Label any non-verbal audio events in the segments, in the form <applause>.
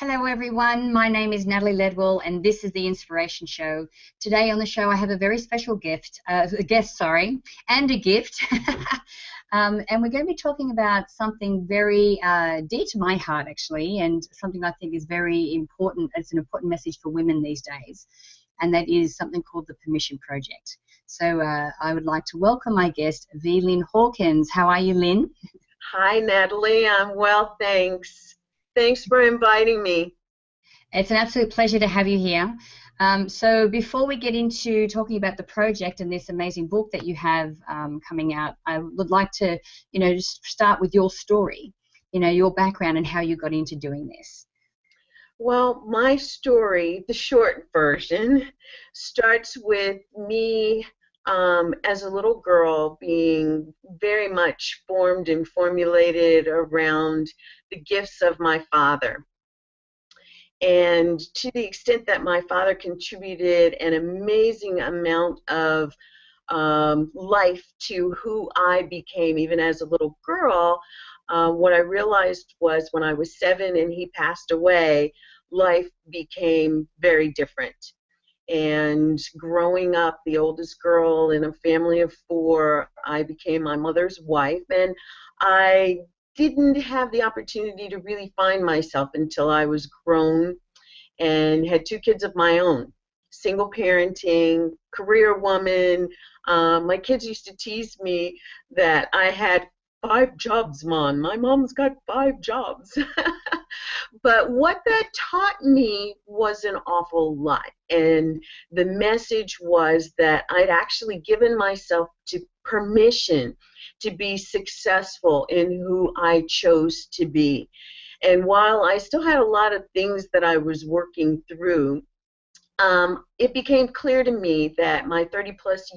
Hello, everyone. My name is Natalie Ledwell, and this is the Inspiration Show. Today on the show, I have a very special gift, uh, a guest, sorry, and a gift. <laughs> um, and we're going to be talking about something very uh, dear to my heart, actually, and something I think is very important. It's an important message for women these days, and that is something called the Permission Project. So uh, I would like to welcome my guest, V. Lynn Hawkins. How are you, Lynn? Hi, Natalie. I'm well, thanks. Thanks for inviting me. It's an absolute pleasure to have you here. Um, so before we get into talking about the project and this amazing book that you have um, coming out, I would like to, you know, just start with your story, you know, your background and how you got into doing this. Well, my story, the short version, starts with me um, as a little girl being very much formed and formulated around the gifts of my father. And to the extent that my father contributed an amazing amount of um, life to who I became, even as a little girl, uh, what I realized was when I was seven and he passed away, life became very different and growing up the oldest girl in a family of four i became my mother's wife. And i didn't have the opportunity to really find myself until i was grown and had two kids of my own single parenting career woman. Um, my kids used to tease me that i had five jobs mom my mom's got five jobs <laughs> But what that taught me was an awful lot. And the message was that I'd actually given myself to permission to be successful in who I chose to be. And while I still had a lot of things that I was working through, um, it became clear to me that my 30 plus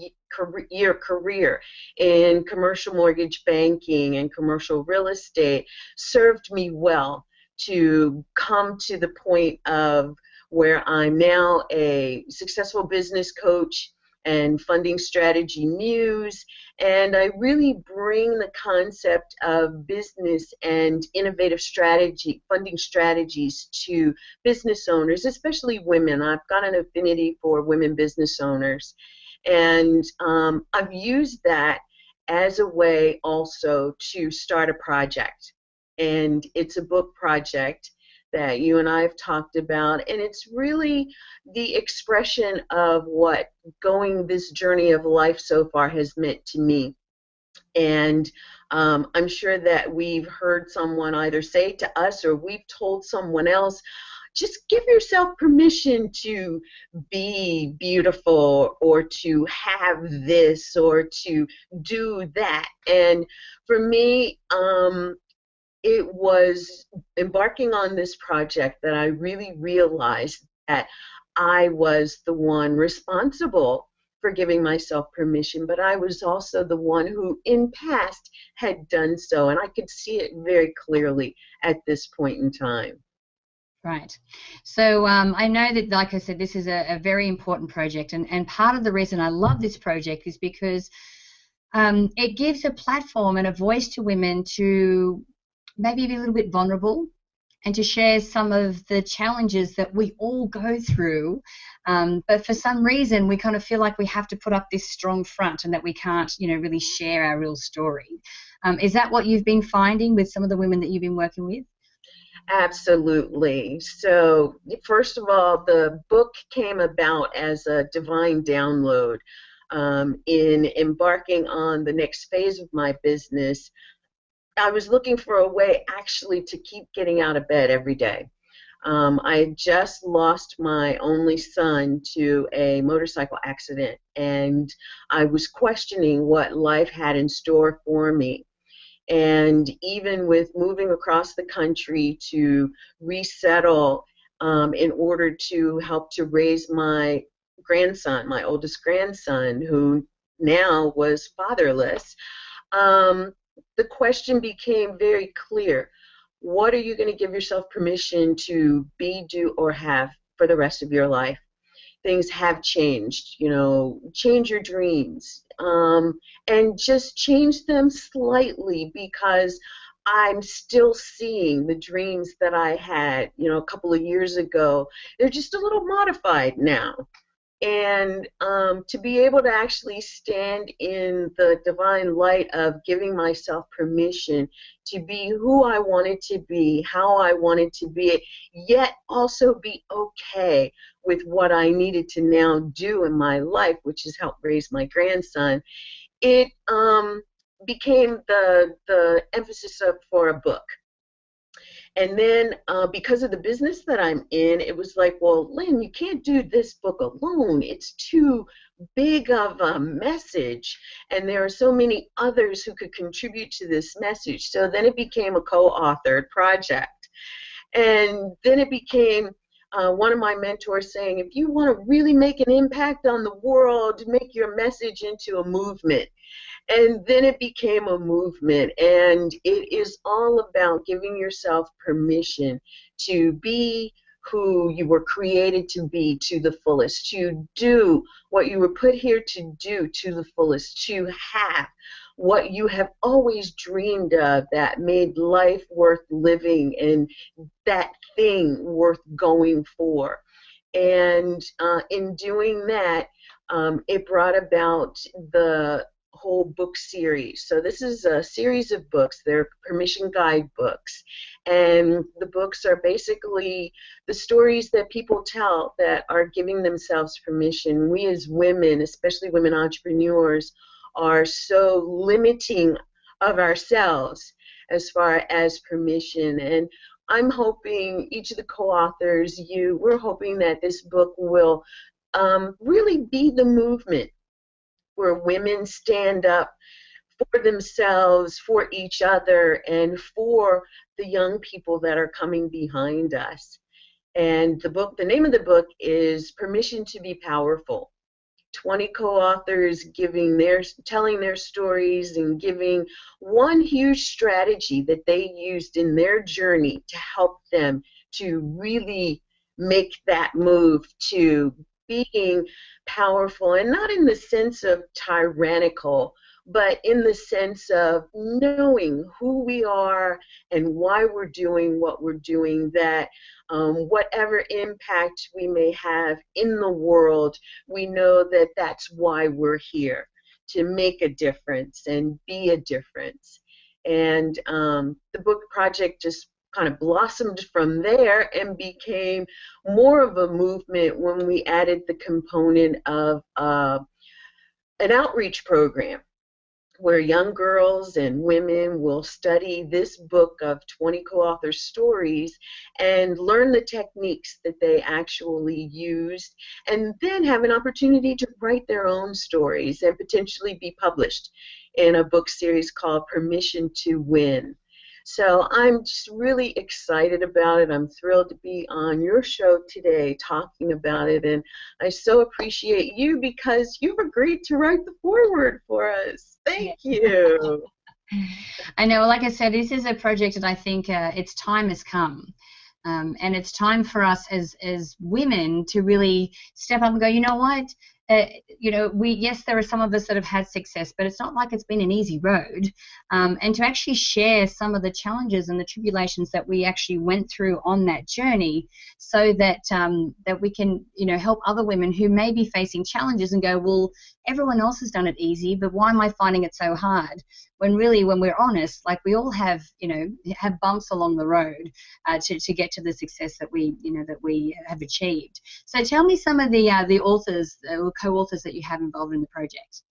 year career in commercial mortgage banking and commercial real estate served me well to come to the point of where I'm now a successful business coach and funding strategy muse and I really bring the concept of business and innovative strategy funding strategies to business owners especially women. I've got an affinity for women business owners and um, I've used that as a way also to start a project and it's a book project that you and I have talked about, and it's really the expression of what going this journey of life so far has meant to me. And um, I'm sure that we've heard someone either say to us or we've told someone else, just give yourself permission to be beautiful or to have this or to do that. And for me, um, it was embarking on this project that I really realized that I was the one responsible for giving myself permission, but I was also the one who, in past, had done so, and I could see it very clearly at this point in time. Right. So um, I know that, like I said, this is a, a, very important project, and, and part of the reason I love this project is because um, it gives a platform and a voice to women to maybe be a little bit vulnerable and to share some of the challenges that we all go through. Um, but for some reason, we kind of feel like we have to put up this strong front and that we can't, you know, really share our real story. Um, is that what you've been finding with some of the women that you've been working with? Absolutely. So, first of all, the book came about as a divine download. Um, in embarking on the next phase of my business, I was looking for a way actually to keep getting out of bed every day. Um, I had just lost my only son to a motorcycle accident, and I was questioning what life had in store for me. And even with moving across the country to resettle um, in order to help to raise my grandson, my oldest grandson, who now was fatherless, um, the question became very clear. What are you going to give yourself permission to be, do, or have for the rest of your life? Things have changed, you know, change your dreams um, and just change them slightly because I'm still seeing the dreams that I had, you know, a couple of years ago. They're just a little modified now. And um, to be able to actually stand in the divine light of giving myself permission to be who I wanted to be, how I wanted to be, yet also be okay with what I needed to now do in my life, which is help raise my grandson, it um, became the the emphasis of for a book. And then uh, because of the business that I'm in, it was like, well, Lynn, you can't do this book alone. It's too big of a message, and there are so many others who could contribute to this message. So then it became a co-authored project. And then it became uh, one of my mentors saying, if you want to really make an impact on the world, make your message into a movement. And then it became a movement, and it is all about giving yourself permission to be who you were created to be to the fullest, to do what you were put here to do to the fullest, to have what you have always dreamed of that made life worth living and that thing worth going for. And uh, in doing that, um, it brought about the whole book series. So this is a series of books. They're permission guide books. And the books are basically the stories that people tell that are giving themselves permission. We as women, especially women entrepreneurs, are so limiting of ourselves as far as permission. And I'm hoping each of the co-authors, you, we're hoping that this book will um, really be the movement where women stand up for themselves, for each other, and for the young people that are coming behind us. And the book, the name of the book is Permission to Be Powerful. 20 co-authors giving their telling their stories and giving one huge strategy that they used in their journey to help them to really make that move to being powerful and not in the sense of tyrannical but in the sense of knowing who we are and why we're doing what we're doing, that um, whatever impact we may have in the world, we know that that's why we're here to make a difference and be a difference. And um, the book project just kind of blossomed from there and became more of a movement when we added the component of uh, an outreach program where young girls and women will study this book of 20 co-author stories and learn the techniques that they actually used and then have an opportunity to write their own stories and potentially be published in a book series called Permission to Win. So I'm just really excited about it. I'm thrilled to be on your show today talking about it. And I so appreciate you because you've agreed to write the foreword for us. Thank you. <laughs> I know, like I said, this is a project that I think uh, its time has come. Um, and it's time for us as, as women to really step up and go, you know what? Uh, you know, we yes, there are some of us that have had success, but it's not like it's been an easy road. Um, and to actually share some of the challenges and the tribulations that we actually went through on that journey, so that um, that we can, you know, help other women who may be facing challenges and go, well, everyone else has done it easy, but why am I finding it so hard? when really when we're honest like we all have you know have bumps along the road uh, to, to get to the success that we you know that we have achieved so tell me some of the uh, the authors uh, co-authors that you have involved in the project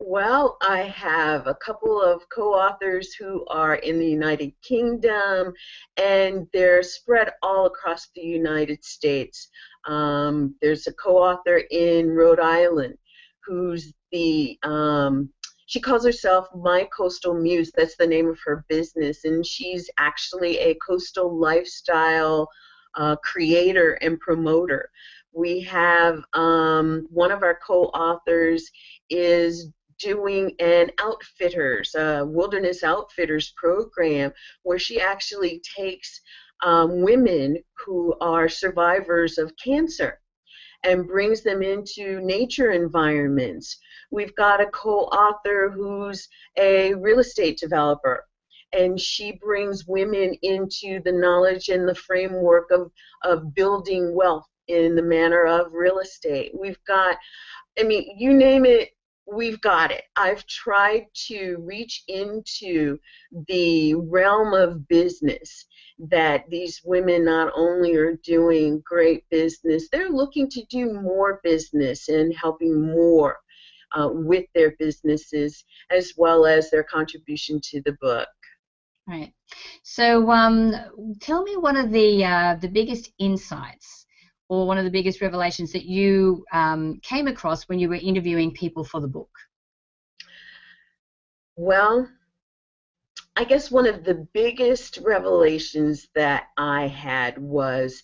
well, I have a couple of co authors who are in the United Kingdom, and they're spread all across the United States. Um, there's a co author in Rhode Island who's the um, she calls herself My Coastal Muse. That's the name of her business. And she's actually a coastal lifestyle uh, creator and promoter. We have um, one of our co authors is doing an outfitters, uh, wilderness outfitters program where she actually takes um, women who are survivors of cancer and brings them into nature environments. We've got a co-author who's a real estate developer and she brings women into the knowledge and the framework of, of building wealth in the manner of real estate. We've got, I mean, you name it, we've got it. I've tried to reach into the realm of business that these women not only are doing great business, they're looking to do more business and helping more uh, with their businesses as well as their contribution to the book. Right. So, um, tell me one of the uh, the biggest insights or one of the biggest revelations that you um, came across when you were interviewing people for the book. Well, I guess one of the biggest revelations that I had was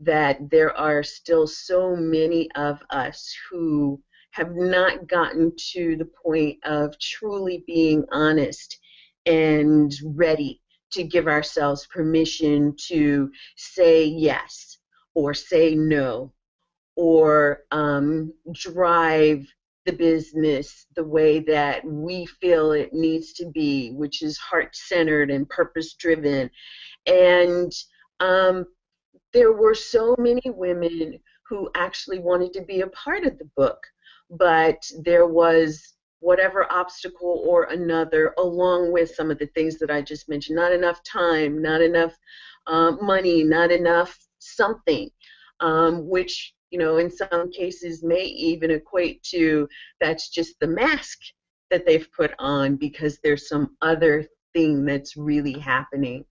that there are still so many of us who have not gotten to the point of truly being honest and ready to give ourselves permission to say yes or say no or um, drive the business the way that we feel it needs to be, which is heart centered and purpose driven. And um, there were so many women who actually wanted to be a part of the book but there was whatever obstacle or another, along with some of the things that I just mentioned. Not enough time, not enough uh, money, not enough something, um, which you know in some cases may even equate to that's just the mask that they've put on because there's some other thing that's really happening.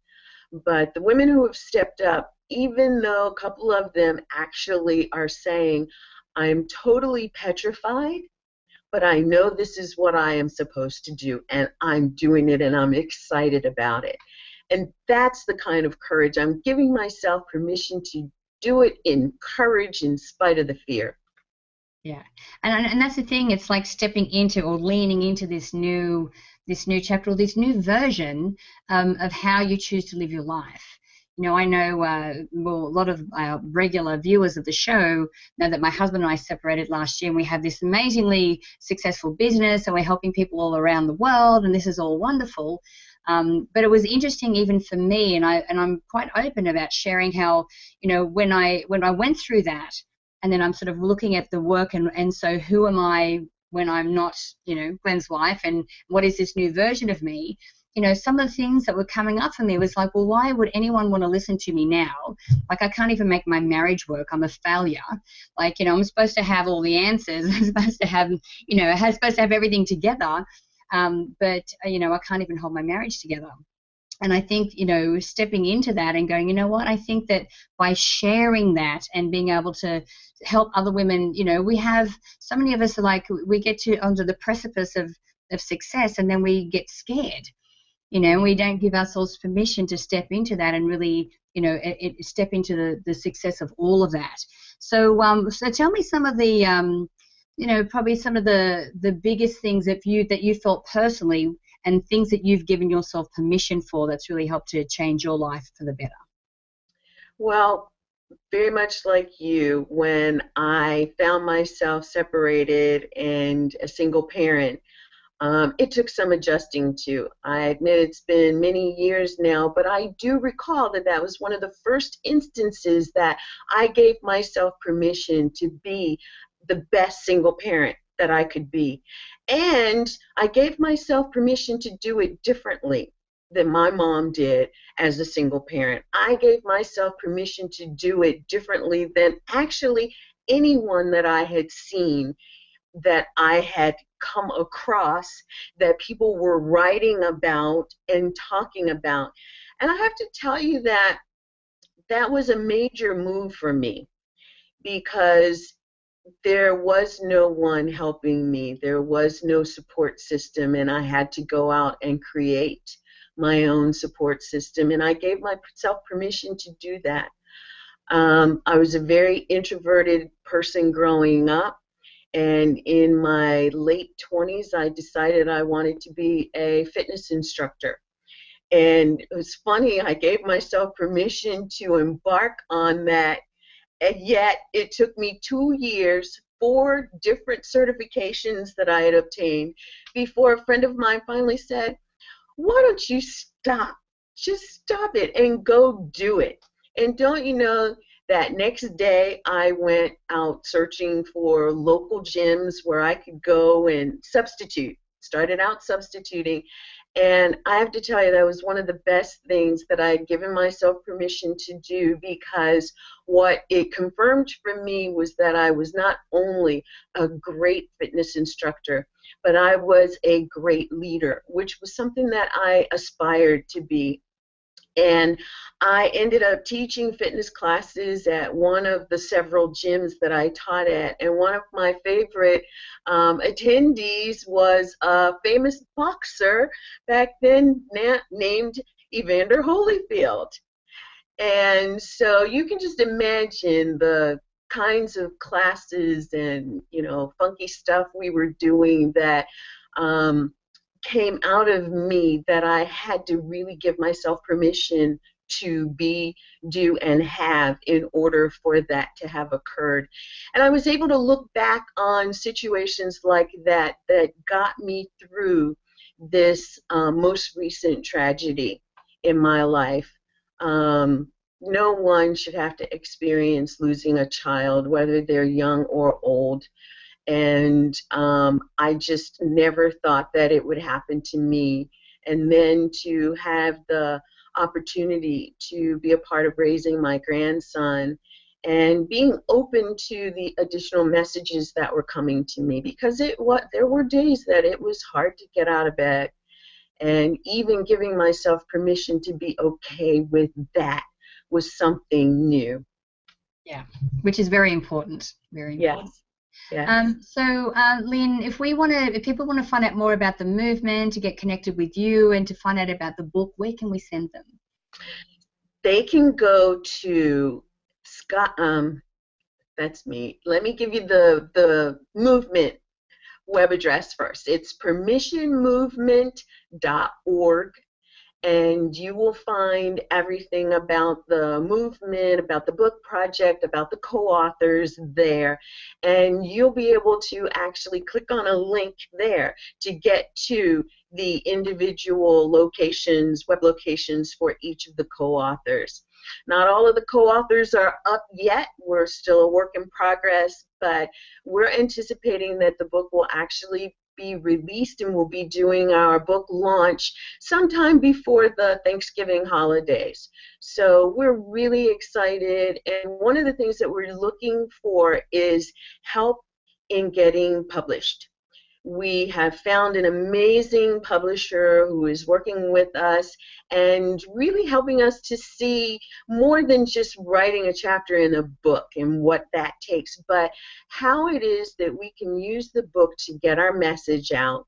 But the women who have stepped up, even though a couple of them actually are saying, I'm totally petrified, but I know this is what I am supposed to do, and I'm doing it, and I'm excited about it. And that's the kind of courage. I'm giving myself permission to do it in courage in spite of the fear. Yeah, and and that's the thing. It's like stepping into or leaning into this new this new chapter or this new version um, of how you choose to live your life you know, I know uh, well, a lot of uh, regular viewers of the show know that my husband and I separated last year, and we have this amazingly successful business, and we're helping people all around the world, and this is all wonderful. Um, but it was interesting even for me, and I and I'm quite open about sharing how you know when I when I went through that, and then I'm sort of looking at the work and and so who am I when I'm not you know Glen's wife, and what is this new version of me? you know, some of the things that were coming up for me was like, well, why would anyone want to listen to me now? Like, I can't even make my marriage work. I'm a failure. Like, you know, I'm supposed to have all the answers. <laughs> I'm supposed to have, you know, I'm supposed to have everything together. Um, but, uh, you know, I can't even hold my marriage together. And I think, you know, stepping into that and going, you know what, I think that by sharing that and being able to help other women, you know, we have so many of us are like, we get to under the precipice of, of success and then we get scared. You know we don't give ourselves permission to step into that and really you know it, it step into the, the success of all of that. So um so tell me some of the um you know probably some of the the biggest things that you that you felt personally and things that you've given yourself permission for that's really helped to change your life for the better well very much like you when i found myself separated and a single parent um, it took some adjusting to. I admit it's been many years now, but I do recall that that was one of the first instances that I gave myself permission to be the best single parent that I could be. And I gave myself permission to do it differently than my mom did as a single parent. I gave myself permission to do it differently than actually anyone that I had seen that I had come across that people were writing about and talking about. And I have to tell you that that was a major move for me because there was no one helping me. There was no support system, and I had to go out and create my own support system. And I gave myself permission to do that. Um, I was a very introverted person growing up. And in my late 20s, I decided I wanted to be a fitness instructor. And it was funny, I gave myself permission to embark on that, and yet it took me two years, four different certifications that I had obtained, before a friend of mine finally said, why don't you stop? Just stop it and go do it. And don't you know that next day I went out searching for local gyms where I could go and substitute. Started out substituting and I have to tell you, that was one of the best things that I had given myself permission to do because what it confirmed for me was that I was not only a great fitness instructor, but I was a great leader, which was something that I aspired to be and I ended up teaching fitness classes at one of the several gyms that I taught at. And one of my favorite um, attendees was a famous boxer back then na- named Evander Holyfield. And so you can just imagine the kinds of classes and you know funky stuff we were doing that um, came out of me that I had to really give myself permission to be, do, and have in order for that to have occurred. And I was able to look back on situations like that that got me through this um, most recent tragedy in my life. Um, no one should have to experience losing a child, whether they're young or old and um, I just never thought that it would happen to me. And then to have the opportunity to be a part of raising my grandson and being open to the additional messages that were coming to me because it what there were days that it was hard to get out of bed. And even giving myself permission to be okay with that was something new. Yeah which is very important very important. yes yeah. Um, so, uh, Lynn, if we want to, if people want to find out more about the movement, to get connected with you, and to find out about the book, where can we send them? They can go to Scott. Um, that's me. Let me give you the the movement web address first. It's permissionmovement.org and you will find everything about the movement, about the book project, about the co-authors there, and you'll be able to actually click on a link there to get to the individual locations, web locations for each of the co-authors. Not all of the co-authors are up yet. We're still a work in progress, but we're anticipating that the book will actually be released and we'll be doing our book launch sometime before the Thanksgiving holidays. So we're really excited and one of the things that we're looking for is help in getting published we have found an amazing publisher who is working with us and really helping us to see more than just writing a chapter in a book and what that takes, but how it is that we can use the book to get our message out.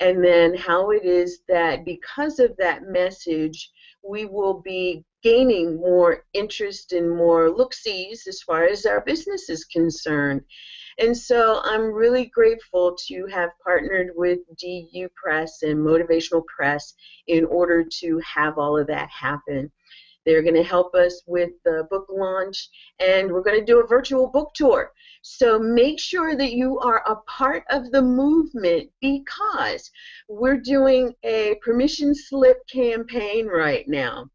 And then how it is that because of that message, we will be gaining more interest and more look sees as far as our business is concerned. And so I'm really grateful to have partnered with DU Press and Motivational Press in order to have all of that happen. They're going to help us with the book launch, and we're going to do a virtual book tour. So make sure that you are a part of the movement because we're doing a permission slip campaign right now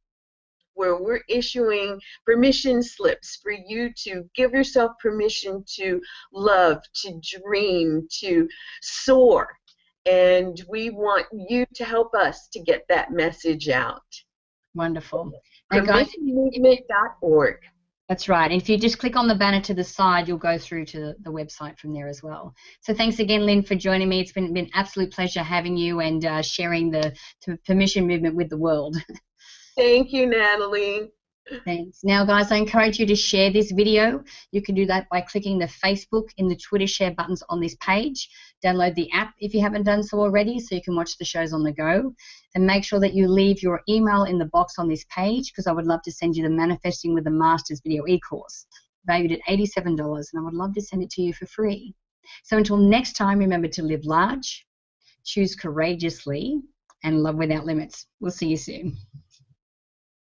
where we're issuing permission slips for you to give yourself permission to love, to dream, to soar. And we want you to help us to get that message out. Wonderful. Permissionmovement.org. That's right. And if you just click on the banner to the side, you'll go through to the, website from there as well. So thanks again, Lynn, for joining me. It's been, been an absolute pleasure having you and uh, sharing the permission movement with the world. <laughs> Thank you, Natalie. Thanks. Now, guys, I encourage you to share this video. You can do that by clicking the Facebook and the Twitter share buttons on this page. Download the app if you haven't done so already so you can watch the shows on the go. And make sure that you leave your email in the box on this page because I would love to send you the Manifesting with the Masters video e-course valued at $87 and I would love to send it to you for free. So until next time, remember to live large, choose courageously, and love without limits. We'll see you soon.